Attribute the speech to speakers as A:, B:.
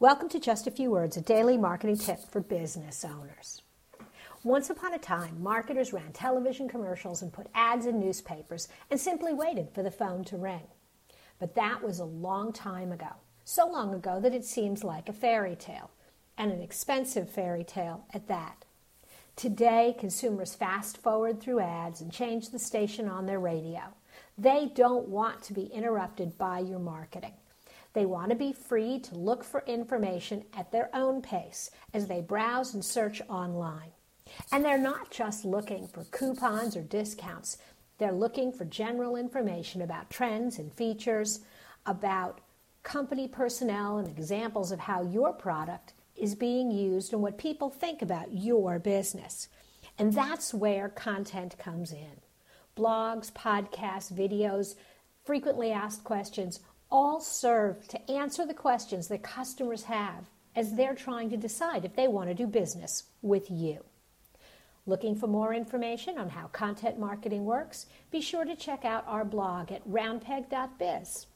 A: Welcome to Just a Few Words, a daily marketing tip for business owners. Once upon a time, marketers ran television commercials and put ads in newspapers and simply waited for the phone to ring. But that was a long time ago. So long ago that it seems like a fairy tale, and an expensive fairy tale at that. Today, consumers fast forward through ads and change the station on their radio. They don't want to be interrupted by your marketing. They want to be free to look for information at their own pace as they browse and search online. And they're not just looking for coupons or discounts, they're looking for general information about trends and features, about company personnel, and examples of how your product is being used and what people think about your business. And that's where content comes in. Blogs, podcasts, videos, frequently asked questions all serve to answer the questions that customers have as they're trying to decide if they want to do business with you. Looking for more information on how content marketing works? Be sure to check out our blog at roundpeg.biz.